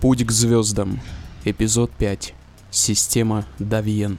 Путь к звездам. Эпизод 5. Система Давиен.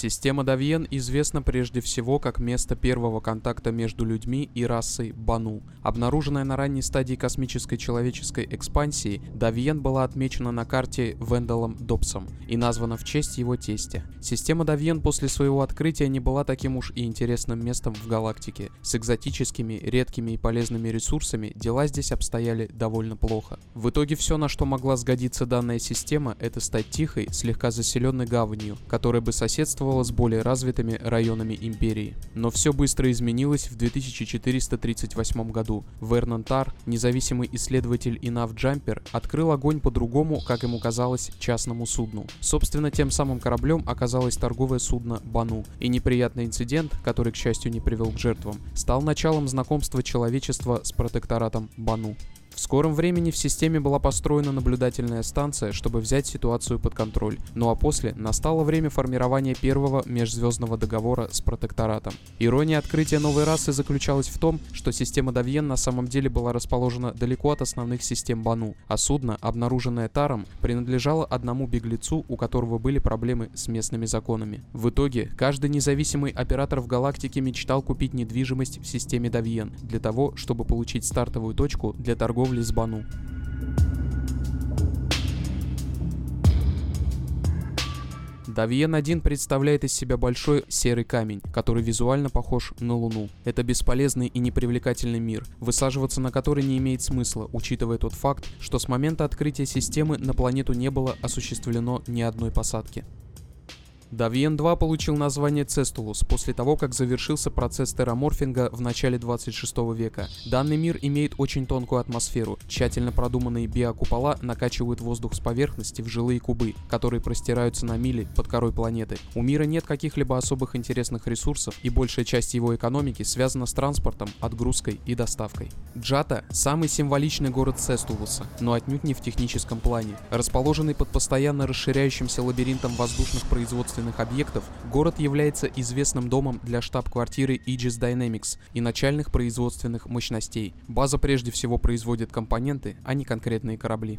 Система Давьен известна прежде всего как место первого контакта между людьми и расой Бану. Обнаруженная на ранней стадии космической человеческой экспансии, Давьен была отмечена на карте Венделом Добсом и названа в честь его тестя. Система Давьен после своего открытия не была таким уж и интересным местом в галактике. С экзотическими, редкими и полезными ресурсами дела здесь обстояли довольно плохо. В итоге все, на что могла сгодиться данная система, это стать тихой, слегка заселенной гаванью, которая бы соседствовала соседствовала с более развитыми районами империи. Но все быстро изменилось в 2438 году. Вернон Тар, независимый исследователь и навджампер, открыл огонь по другому, как ему казалось, частному судну. Собственно, тем самым кораблем оказалось торговое судно Бану, и неприятный инцидент, который, к счастью, не привел к жертвам, стал началом знакомства человечества с протекторатом Бану. В скором времени в системе была построена наблюдательная станция, чтобы взять ситуацию под контроль. Ну а после настало время формирования первого межзвездного договора с протекторатом. Ирония открытия новой расы заключалась в том, что система Давьен на самом деле была расположена далеко от основных систем Бану, а судно, обнаруженное Таром, принадлежало одному беглецу, у которого были проблемы с местными законами. В итоге, каждый независимый оператор в галактике мечтал купить недвижимость в системе Давьен для того, чтобы получить стартовую точку для торговли торговли с Бану. Давиен-1 представляет из себя большой серый камень, который визуально похож на Луну. Это бесполезный и непривлекательный мир, высаживаться на который не имеет смысла, учитывая тот факт, что с момента открытия системы на планету не было осуществлено ни одной посадки. Давиен-2 получил название Цестулус после того, как завершился процесс терраморфинга в начале 26 века. Данный мир имеет очень тонкую атмосферу. Тщательно продуманные биокупола накачивают воздух с поверхности в жилые кубы, которые простираются на мили под корой планеты. У мира нет каких-либо особых интересных ресурсов, и большая часть его экономики связана с транспортом, отгрузкой и доставкой. Джата – самый символичный город Цестулуса, но отнюдь не в техническом плане. Расположенный под постоянно расширяющимся лабиринтом воздушных производств производственных объектов, город является известным домом для штаб-квартиры Aegis Dynamics и начальных производственных мощностей. База прежде всего производит компоненты, а не конкретные корабли.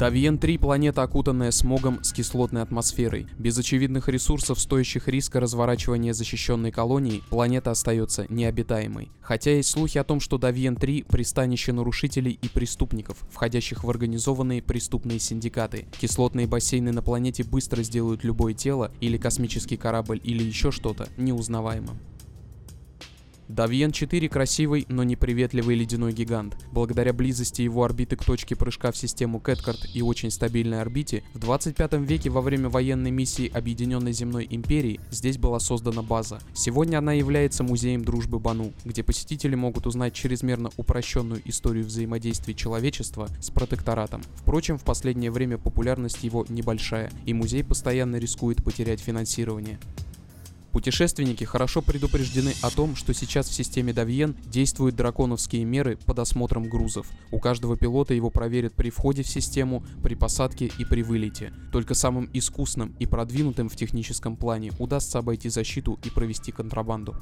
Давиен-3 – планета, окутанная смогом с кислотной атмосферой. Без очевидных ресурсов, стоящих риска разворачивания защищенной колонии, планета остается необитаемой. Хотя есть слухи о том, что Давиен-3 – пристанище нарушителей и преступников, входящих в организованные преступные синдикаты. Кислотные бассейны на планете быстро сделают любое тело, или космический корабль, или еще что-то неузнаваемым. Давьен 4 красивый, но неприветливый ледяной гигант. Благодаря близости его орбиты к точке прыжка в систему Кэткарт и очень стабильной орбите, в 25 веке во время военной миссии Объединенной Земной Империи здесь была создана база. Сегодня она является музеем дружбы Бану, где посетители могут узнать чрезмерно упрощенную историю взаимодействия человечества с протекторатом. Впрочем, в последнее время популярность его небольшая, и музей постоянно рискует потерять финансирование. Путешественники хорошо предупреждены о том, что сейчас в системе Давьен действуют драконовские меры по досмотрам грузов. У каждого пилота его проверят при входе в систему, при посадке и при вылете. Только самым искусным и продвинутым в техническом плане удастся обойти защиту и провести контрабанду.